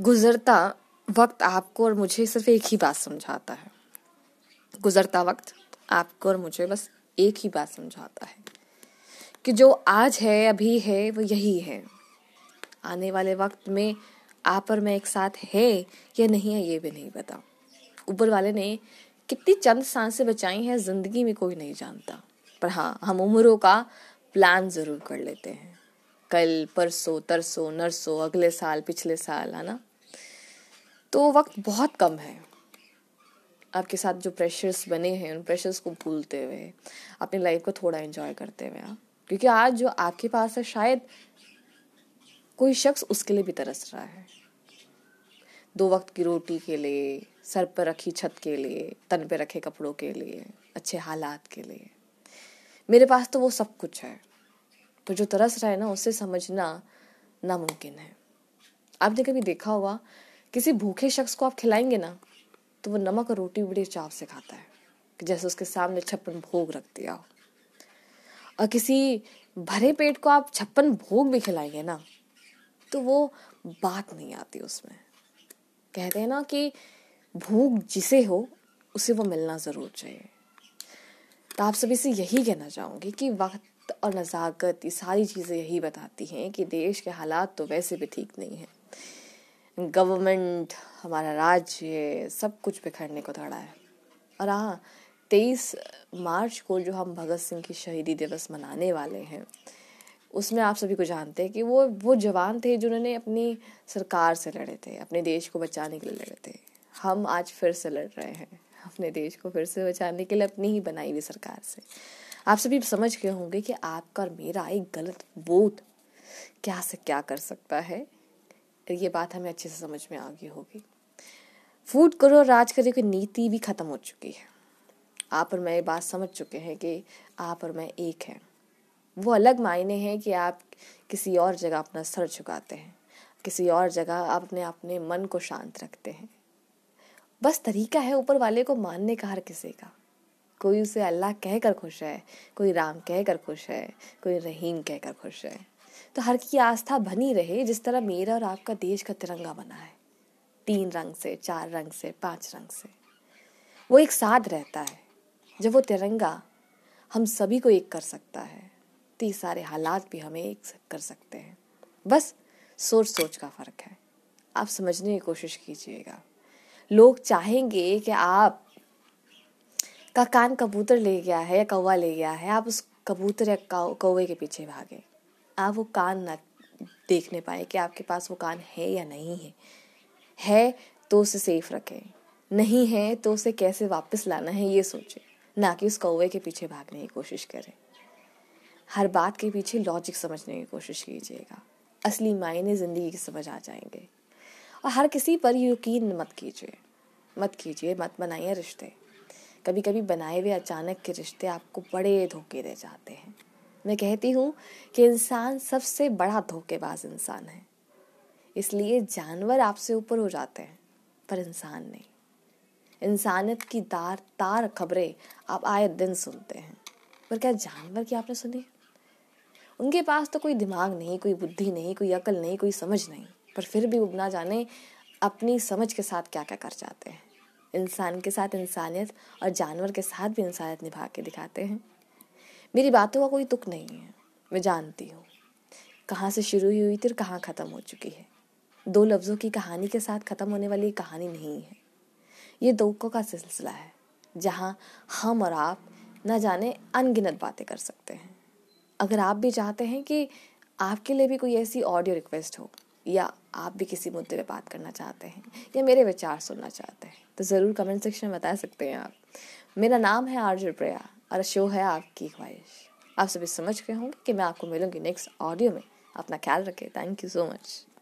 गुजरता वक्त आपको और मुझे सिर्फ़ एक ही बात समझाता है। गुजरता वक्त आपको और मुझे बस एक ही बात समझाता है कि जो आज है, अभी है, वो यही है। आने वाले वक्त में आप और मैं एक साथ है या नहीं है, ये भी नहीं पता। ऊपर वाले ने कितनी चंद साँसें बचाई हैं, ज़िंदगी में कोई नहीं जानता। पर हाँ हम उम्रों का प्लान ज़रूर कर लेते हैं। कल, परसों, तरसों, नरसों, अगले साल, पिछले साल, है ना? तो वक्त बहुत कम है। आपके साथ जो प्रेशर्स बने हैं, उन प्रेशर्स को भूलते हुए, अपनी लाइफ को थोड़ा एंजॉय करते हुए आप। क्योंकि आज जो आपके पास है, शायद कोई शख्स उसके लिए भी तरस रहा है। दो वक्त की रोटी के लिए, सर पर रखी छत के लिए, तन पे रखे कपड़ों के लिए, अच्छे हालात के लिए। मेरे पास तो वो सब कुछ है। तो जो तरस रहा है ना, उसे समझना नामुमकिन है। आपने कभी देखा होगा किसी भूखे शख्स को आप खिलाएँगे ना तो वो नमक और रोटी बड़ी चाव से खाता है, कि जैसे उसके सामने छप्पन भोग रख दिया हो। और किसी भरे पेट को आप छप्पन भोग भी खिलाएँगे ना तो वो बात नहीं आती उसमें। कहते हैं ना कि भूख जिसे हो, उसे वो मिलना ज़रूर चाहिए। तो आप सभी से यही कहना चाहूँगी कि वक्त और नज़ाकत, ये सारी चीज़ें यही बताती हैं कि देश के हालात तो वैसे भी ठीक नहीं हैं। गवर्नमेंट, हमारा राज्य सब कुछ बिखरने को खड़ा है। और हाँ तेईस मार्च को जो हम भगत सिंह की शहीदी दिवस मनाने वाले हैं, उसमें आप सभी को जानते हैं कि वो वो जवान थे जिन्होंने अपनी सरकार से लड़े थे, अपने देश को बचाने के लिए लड़े थे। हम आज फिर से लड़ रहे हैं, अपने देश को फिर से बचाने के लिए अपनी ही बनाई हुई सरकार से। आप सभी समझ गए होंगे कि आपका और मेरा एक गलत वोट क्या से क्या कर सकता है। ये बात हमें अच्छे से समझ में आ गई होगी। फ़ूड करो और राज करो की नीति भी खत्म हो चुकी है। आप और मैं ये बात समझ चुके हैं कि आप और मैं एक हैं। वो अलग मायने हैं कि आप किसी और जगह अपना सर झुकाते हैं। किसी और जगह आप अपने अपने मन को शांत रखते हैं। बस तरीका है ऊपर वाले को मानने का हर किसी का। कोई उसे अल्लाह कहकर खुश है, कोई राम कहकर खुश है, कोई रहीम कहकर खुश है। तो हर की आस्था बनी रहे, जिस तरह मेरा और आपका देश का तिरंगा बना है। तीन रंग से, चार रंग से, पाँच रंग से। वो एक साथ रहता है। जब वो तिरंगा हम सभी को एक कर सकता है तो ये सारे हालात भी हमें एक कर सकते हैं। बस सोच सोच का फ़र्क है। आप समझने की कोशिश कीजिएगा। लोग चाहेंगे कि आप का कान कबूतर ले गया है या कौवा ले गया है, आप उस कबूतर या कौवे के पीछे भागे। आप वो कान ना देखने पाए कि आपके पास वो कान है या नहीं है। है तो उसे सेफ़ रखें। नहीं है तो उसे कैसे वापस लाना है ये सोचें। ना कि उस कौवे के पीछे भागने की कोशिश करें। हर बात के पीछे लॉजिक समझने की कोशिश कीजिएगा। असली मायने ज़िंदगी की समझ आ जाएँगे। और हर किसी पर यकीन मत कीजिए। मत कीजिए, मत बनाइए रिश्ते। कभी कभी बनाए हुए अचानक के रिश्ते आपको बड़े धोखे दे जाते हैं। मैं कहती हूँ कि इंसान सबसे बड़ा धोखेबाज इंसान है। इसलिए जानवर आपसे ऊपर हो जाते हैं, पर इंसान नहीं। इंसानियत की तार तार खबरें आप आए दिन सुनते हैं। पर क्या जानवर की आपने सुनी? उनके पास तो कोई दिमाग नहीं, कोई बुद्धि नहीं, कोई अकल नहीं, कोई समझ नहीं। पर फिर भी ना जाने अपनी समझ के साथ क्या क्या कर जाते हैं। इंसान के साथ इंसानियत और जानवर के साथ भी इंसानियत निभा के दिखाते हैं। मेरी बातों का कोई तुक नहीं है। मैं जानती हूँ। कहाँ से शुरू हुई थी और कहाँ ख़त्म हो चुकी है। दो लफ्ज़ों की कहानी के साथ ख़त्म होने वाली कहानी नहीं है। ये दोकों का सिलसिला है, जहाँ हम और आप न जाने अनगिनत बातें कर सकते हैं। अगर आप भी चाहते हैं कि आपके लिए भी कोई ऐसी ऑडियो रिक्वेस्ट हो, या आप भी किसी मुद्दे पे बात करना चाहते हैं, या मेरे विचार सुनना चाहते हैं तो ज़रूर कमेंट सेक्शन में बता सकते हैं आप। मेरा नाम है आर्जुन प्रया और शो है आपकी ख्वाहिश। आप सभी समझ गए होंगे कि मैं आपको मिलूँगी नेक्स्ट ऑडियो में। अपना ख्याल रखें थैंक यू सो मच